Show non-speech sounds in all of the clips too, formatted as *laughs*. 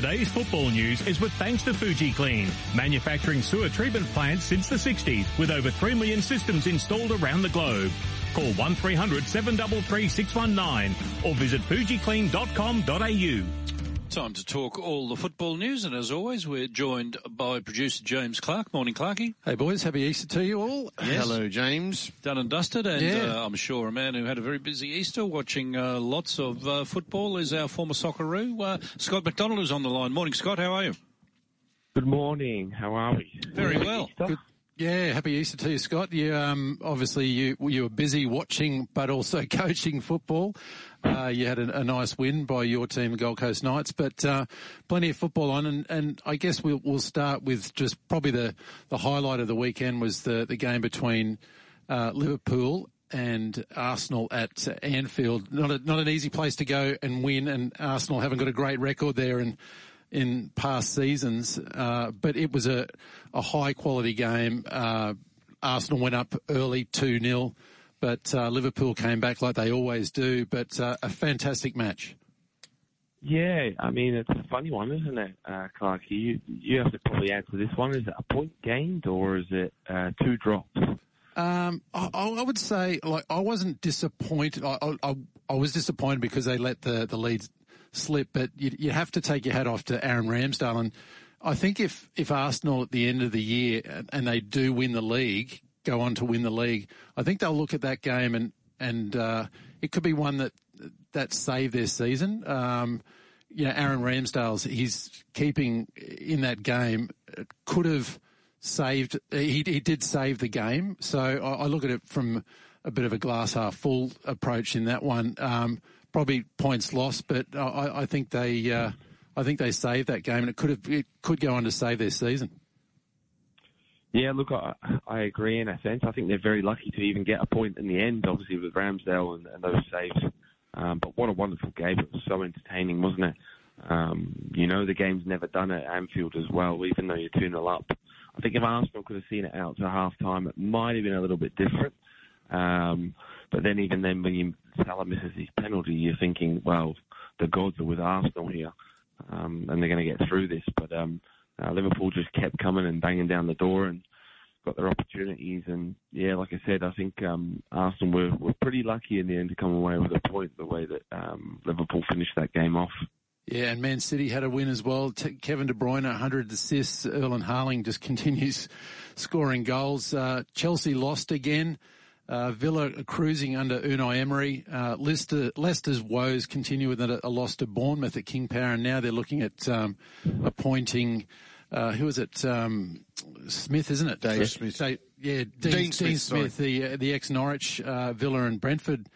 Today's football news is with thanks to Fuji Clean, manufacturing sewer treatment plants since the 60s with over 3 million systems installed around the globe. Call 1300 733 619 or visit fujiclean.com.au. Time to talk all the football news, and as always, we're joined by producer James Clark. Morning, Clarky. Hey, boys. Happy Easter to you all. Yes. Hello, James. Done and dusted, and Yeah. uh, I'm sure a man who had a very busy Easter watching uh, lots of uh, football is our former Socceroo, uh, Scott McDonald, who's on the line. Morning, Scott. How are you? Good morning. How are we? Very well. Good. Yeah, happy Easter to you, Scott. You um, obviously you you were busy watching, but also *laughs* coaching football. Uh, you had a, a nice win by your team, Gold Coast Knights, but uh, plenty of football on. And, and I guess we'll we'll start with just probably the, the highlight of the weekend was the the game between uh, Liverpool and Arsenal at Anfield. Not a, not an easy place to go and win, and Arsenal haven't got a great record there. And in past seasons, uh, but it was a, a high quality game. Uh, Arsenal went up early 2 0, but uh, Liverpool came back like they always do. But uh, a fantastic match. Yeah, I mean it's a funny one, isn't it, uh, Clark? You you have to probably answer this one. Is it a point gained or is it uh, two drops? Um, I, I would say, like, I wasn't disappointed. I, I, I was disappointed because they let the, the leads slip, but you, you have to take your hat off to Aaron Ramsdale. And I think if, if Arsenal at the end of the year and, and they do win the league, go on to win the league, I think they'll look at that game and, and, uh, it could be one that, that saved their season. Um, you know, Aaron Ramsdale's, he's keeping in that game could have saved, he, he did save the game. So I, I look at it from a bit of a glass half full approach in that one. Um, probably points lost, but I, I think they, uh, I think they saved that game and it could have, it could go on to save their season. Yeah, look, I, I agree in a sense. I think they're very lucky to even get a point in the end, obviously with Ramsdale and, and those saves. Um, but what a wonderful game! It was so entertaining, wasn't it? Um, you know, the game's never done at Anfield as well, even though you're 2 0 up. I think if Arsenal could have seen it out to half time, it might have been a little bit different. Um, but then, even then, when you, Salah misses his penalty, you're thinking, well, the gods are with Arsenal here, um, and they're going to get through this. But um, uh, Liverpool just kept coming and banging down the door and got their opportunities. And yeah, like I said, I think um, Arsenal were, were pretty lucky in the end to come away with a point the way that um, Liverpool finished that game off. Yeah, and Man City had a win as well. T- Kevin De Bruyne, 100 assists. Erling Haaland just *laughs* continues scoring goals. Uh, Chelsea lost again. Uh, Villa cruising under Unai Emery. Uh, Leicester, Leicester's woes continue with a, a loss to Bournemouth at King Power, and now they're looking at um, appointing. Uh, who is it? Um, Smith, isn't it? Dave Smith. Dave- yeah, Dean, Dean Smith, Dean Smith, the uh, the ex Norwich, uh, Villa and Brentford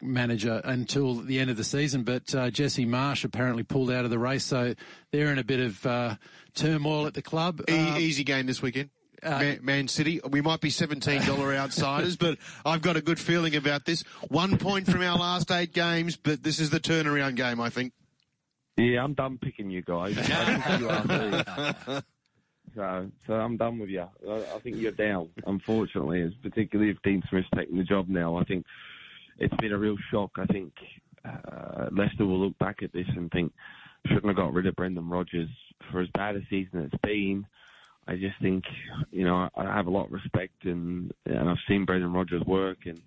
manager until the end of the season, but uh, Jesse Marsch apparently pulled out of the race, so they're in a bit of uh, turmoil at the club. E- Um, easy game this weekend. Uh, Man, Man City. We might be seventeen dollar *laughs* outsiders, but I've got a good feeling about this. One point from our last eight games, but this is the turnaround game. I think. Yeah, I'm done picking you guys. *laughs* I think *laughs* you are too. So, so I'm done with you. I, I think you're down, unfortunately, as particularly if Dean Smith's taking the job now. I think it's been a real shock. I think uh, Leicester will look back at this and think shouldn't have got rid of Brendan Rodgers for as bad a season as it's been. I just think, you know, I, have a lot of respect and and I've seen Brendan Rodgers work and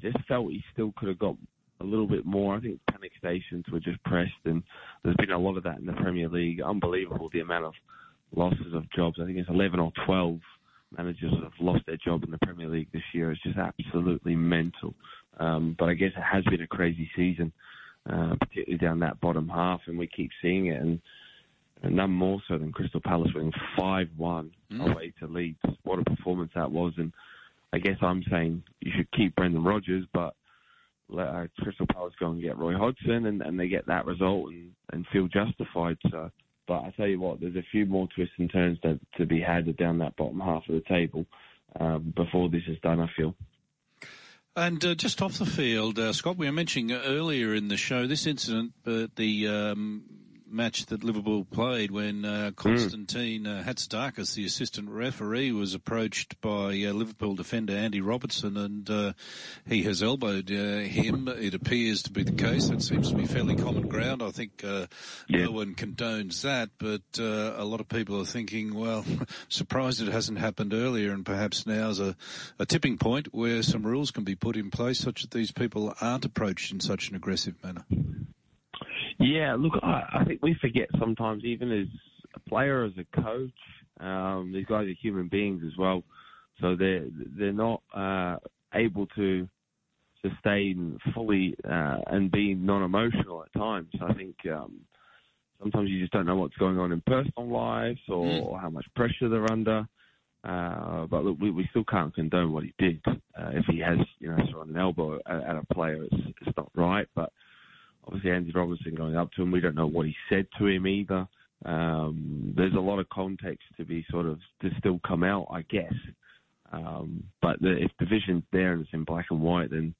just felt he still could have got a little bit more. I think panic stations were just pressed, and there's been a lot of that in the Premier League. Unbelievable the amount of losses of jobs. I think it's 11 or 12 managers that have lost their job in the Premier League this year. It's just absolutely mental. Um, but I guess it has been a crazy season, uh, particularly down that bottom half, and we keep seeing it. And, and none more so than Crystal Palace winning 5-1 away to Leeds. What a performance that was. And I guess I'm saying you should keep Brendan Rodgers, but let uh, Crystal Palace go and get Roy Hodgson, and, and they get that result and, and feel justified. So, but I tell you what, there's a few more twists and turns to, to be had down that bottom half of the table um, before this is done. I feel. And uh, just off the field, uh, Scott, we were mentioning earlier in the show this incident, uh, the um, match that Liverpool played when uh, Constantine uh, Hatzidakis, the assistant referee, was approached by uh, Liverpool defender Andy Robertson, and uh, he has elbowed uh, him. It appears to be the case. That seems to be fairly common ground. I think uh, Yeah. no one condones that, but uh, a lot of people are thinking, well, *laughs* surprised it hasn't happened earlier, and perhaps now's a, a tipping point where some rules can be put in place such that these people aren't approached in such an aggressive manner. Yeah, look, I, I think we forget sometimes, even as a player, as a coach, um, these guys are human beings as well, so they're they're not uh, able to sustain fully uh, and be non-emotional at times. I think um, sometimes you just don't know what's going on in personal lives or, Mm. or how much pressure they're under. Uh, but look, we, we still can't condone what he did. Uh, if he has, you know, thrown an elbow at, at a player, it's, it's not right. But obviously, Andy Robertson going up to him, we don't know what he said to him either. Um, there's a lot of context to be sort of to still come out, I guess. Um, but the, if the vision's there and it's in black and white, then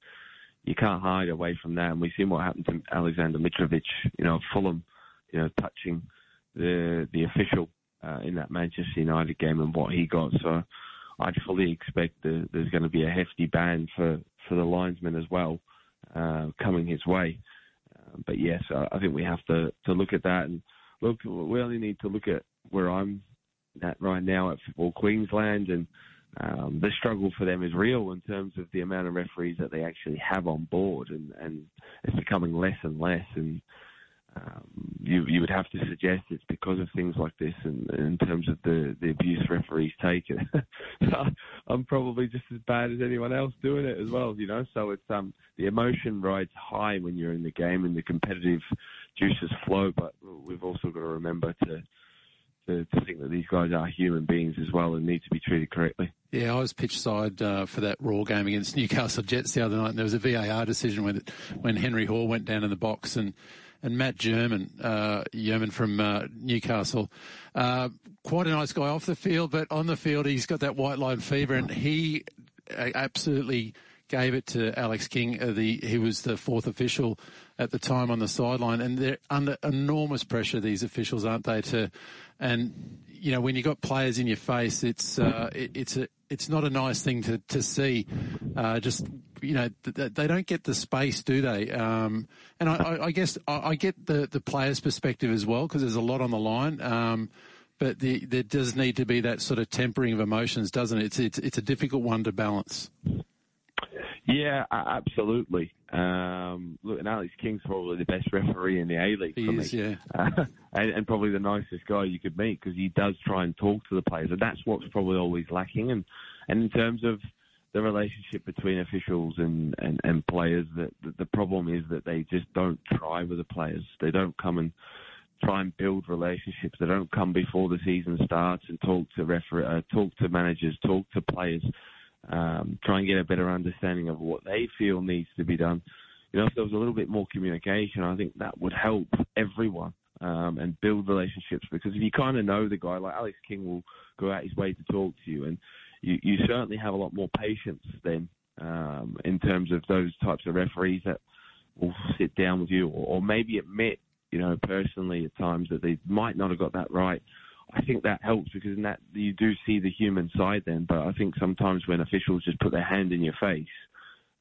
you can't hide away from that. And we've seen what happened to Alexander Mitrovic, you know, Fulham, you know, touching the the official uh, in that Manchester United game and what he got. So I'd fully expect the, there's going to be a hefty ban for, for the linesman as well uh, coming his way. Uh, but yes, I, think we have to, to look at that and look. We only need to look at where I'm at right now at Football Queensland and. Um, the struggle for them is real in terms of the amount of referees that they actually have on board, and, and it's becoming less and less. And um, you you would have to suggest it's because of things like this, and in terms of the the abuse referees take. It. *laughs* I'm probably just as bad as anyone else doing it as well, you know. So it's um the emotion rides high when you're in the game, and the competitive juices flow. But we've also got to remember to. To, to think that these guys are human beings as well and need to be treated correctly. Yeah, I was pitch side uh, for that Roar game against Newcastle Jets the other night, and there was a VAR decision when when Henry Hore went down in the box, and and Matt German, uh, Jurman from uh, Newcastle, uh, quite a nice guy off the field, but on the field he's got that white line fever, and he uh, absolutely gave it to Alex King. Uh, the he was the fourth official at the time on the sideline, and they're under enormous pressure. These officials, aren't they? To and you know when you have got players in your face, it's uh, it, it's a it's not a nice thing to to see. Uh, just you know th- th- they don't get the space, do they? Um, and I, I, guess I, I get the the players' perspective as well because there's a lot on the line. Um, but the, there does need to be that sort of tempering of emotions, doesn't it? It's it's, it's a difficult one to balance. Yeah, absolutely. Um, look, and Alex King's probably the best referee in the A League He for is, me, yeah. uh, *laughs* and, and probably the nicest guy you could meet because he does try and talk to the players, and that's what's probably always lacking. And and in terms of the relationship between officials and, and, and players, that the, problem is that they just don't try with the players. They don't come and try and build relationships. They don't come before the season starts and talk to refer- uh, talk to managers, talk to players, um, try and get a better understanding of what they feel needs to be done. You know, if there was a little bit more communication, I think that would help everyone um, and build relationships. Because if you kind of know the guy, like Alex King will go out his way to talk to you, and you, you certainly have a lot more patience then um, in terms of those types of referees that will sit down with you or, or maybe admit, you know, personally at times that they might not have got that right. I think that helps because in that you do see the human side then. But I think sometimes when officials just put their hand in your face,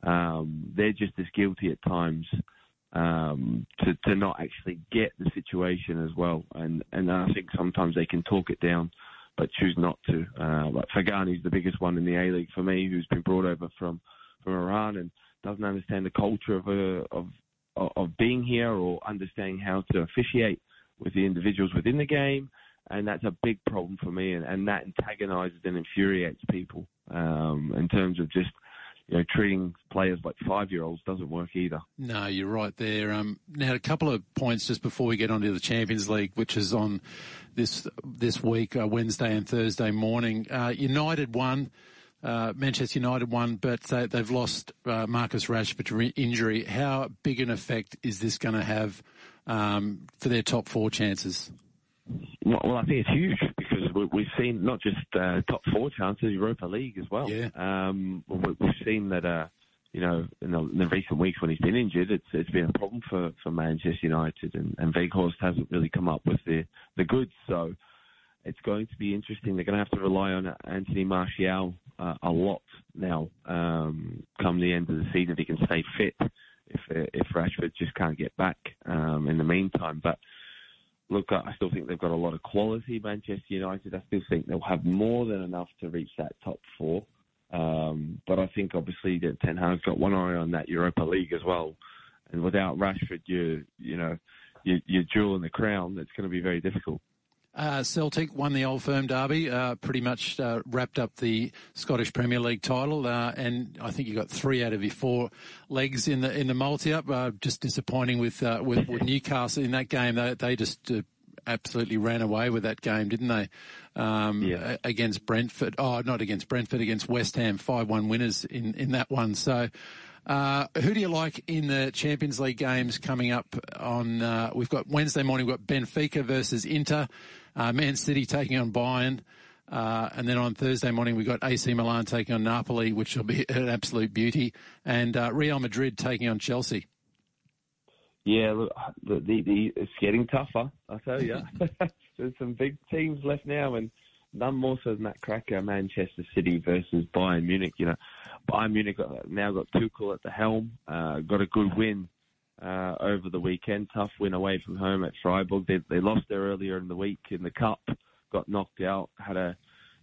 um, they're just as guilty at times um, to to not actually get the situation as well. And and I think sometimes they can talk it down, but choose not to. Uh, like Faghani's the biggest one in the A League for me, who's been brought over from from Iran and doesn't understand the culture of uh, of of being here or understanding how to officiate with the individuals within the game. And that's a big problem for me, and, and that antagonizes and infuriates people um, in terms of just you know treating players like five year olds doesn't work either. No, you're right there. Um, now, a couple of points just before we get on to the Champions League, which is on this this week, uh, Wednesday and Thursday morning. Uh, United won. Uh, Manchester United won, but they, they've lost uh, Marcus Rashford to injury. How big an effect is this going to have um, for their top four chances? Well, well, I think it's huge we've seen not just uh, top four chances, Europa League as well. Yeah. Um, we, we've seen that uh, you know, in the, in the recent weeks when he's been injured, it's it's been a problem for, for Manchester United, and, and Weghorst hasn't really come up with the the goods. So it's going to be interesting. They're going to have to rely on Anthony Martial uh, a lot now, um, come the end of the season if he can stay fit. If if Rashford just can't get back um, in the meantime, but look, I still think they've got a lot of quality. Manchester United, I still think they'll have more than enough to reach that top four. Um, but I think obviously that Ten Hag's got one eye on that Europa League as well, and without Rashford, you you know you, you're jewel the crown. It's going to be very difficult. Uh, Celtic won the Old Firm Derby, uh, pretty much uh, wrapped up the Scottish Premier League title, uh, and I think you got three out of your four legs in the in the multi-up. Uh, just disappointing with, uh, with, with Newcastle in that game. They they just absolutely ran away with that game, didn't they? Um, yeah. Against Brentford. Oh, not against Brentford, against West Ham. 5-1 winners in, in that one. So, uh, who do you like in the Champions League games coming up on, uh, we've got Wednesday morning, we've got Benfica versus Inter, uh, Man City taking on Bayern. Uh, and then on Thursday morning, we've got AC Milan taking on Napoli, which will be *laughs* an absolute beauty, and uh, Real Madrid taking on Chelsea. Yeah, look, the, the, the, it's getting tougher. I tell you, *laughs* *laughs* there's some big teams left now, and none more so than that cracker Manchester City versus Bayern Munich. You know, Bayern Munich got, now got Tuchel at the helm, uh, got a good win uh, over the weekend. Tough win away from home at Freiburg. They, they lost there earlier in the week in the cup, got knocked out. Had a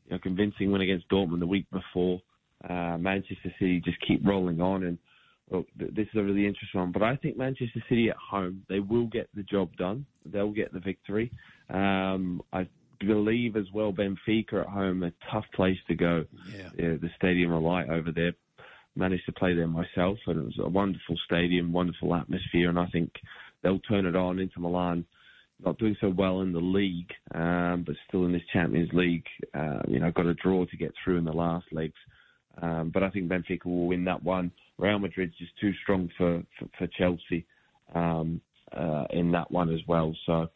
you know, convincing win against Dortmund the week before. Uh, Manchester City just keep rolling on and well, this is a really interesting one, but I think Manchester City at home, they will get the job done. They'll get the victory. Um, I believe as well Benfica at home, a tough place to go. Yeah. yeah the Stadium of Light over there. Managed to play there myself, and it was a wonderful stadium, wonderful atmosphere, and I think they'll turn it on Inter Milan. Not doing so well in the league, um, but still in this Champions League, uh, you know, got a draw to get through in the last legs. Um, but I think Benfica will win that one. Real Madrid's just too strong for for, for Chelsea um, uh, in that one as well. So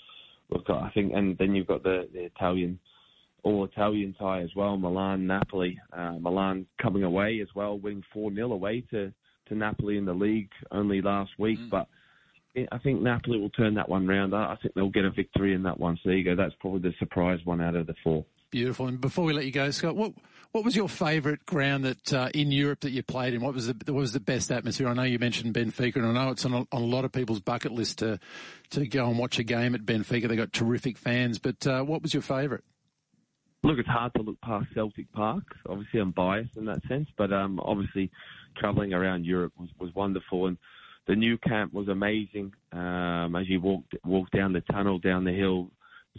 look, I think, and then you've got the, the Italian all Italian tie as well. Milan, Napoli, uh, Milan coming away as well, winning four 0 away to to Napoli in the league only last week, mm. but. I think Napoli will turn that one round. I think they'll get a victory in that one. So there you go. That's probably the surprise one out of the four. Beautiful. And before we let you go, Scott, what what was your favourite ground that uh, in Europe that you played in? What was the what was the best atmosphere? I know you mentioned Benfica, and I know it's on a, on a lot of people's bucket list to to go and watch a game at Benfica. They got terrific fans, but uh, what was your favourite? Look, it's hard to look past Celtic Park. Obviously, I'm biased in that sense, but um, obviously, travelling around Europe was, was wonderful, and the Nou Camp was amazing. Um, as you walked walk down the tunnel, down the hill,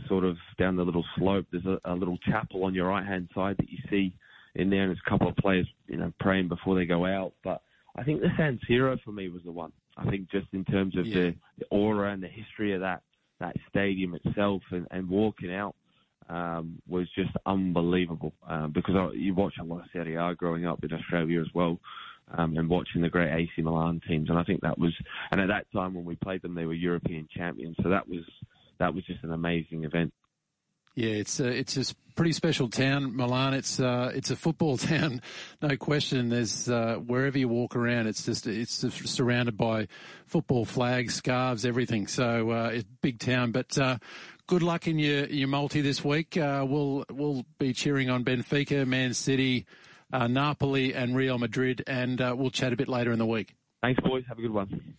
sort of down the little slope, there's a, a little chapel on your right hand side that you see in there, and there's a couple of players, you know, praying before they go out. But I think the San Siro for me was the one. I think just in terms of yeah. the, the aura and the history of that that stadium itself, and, and walking out um, was just unbelievable. Um, because I, you watch a lot of Serie A growing up in Australia as well. Um, and watching the great AC Milan teams, and I think that was, and at that time when we played them, they were European champions, so that was that was just an amazing event. Yeah, it's a, it's a pretty special town, Milan. It's uh, it's a football *laughs* town, no question. There's uh, wherever you walk around, it's just it's just surrounded by football flags, scarves, everything. So uh, it's a big town. But uh, good luck in your your multi this week. Uh, we'll we'll be cheering on Benfica, Man City, uh, Napoli, and Real Madrid, and we'll chat a bit later in the week. Thanks, boys. Have a good one.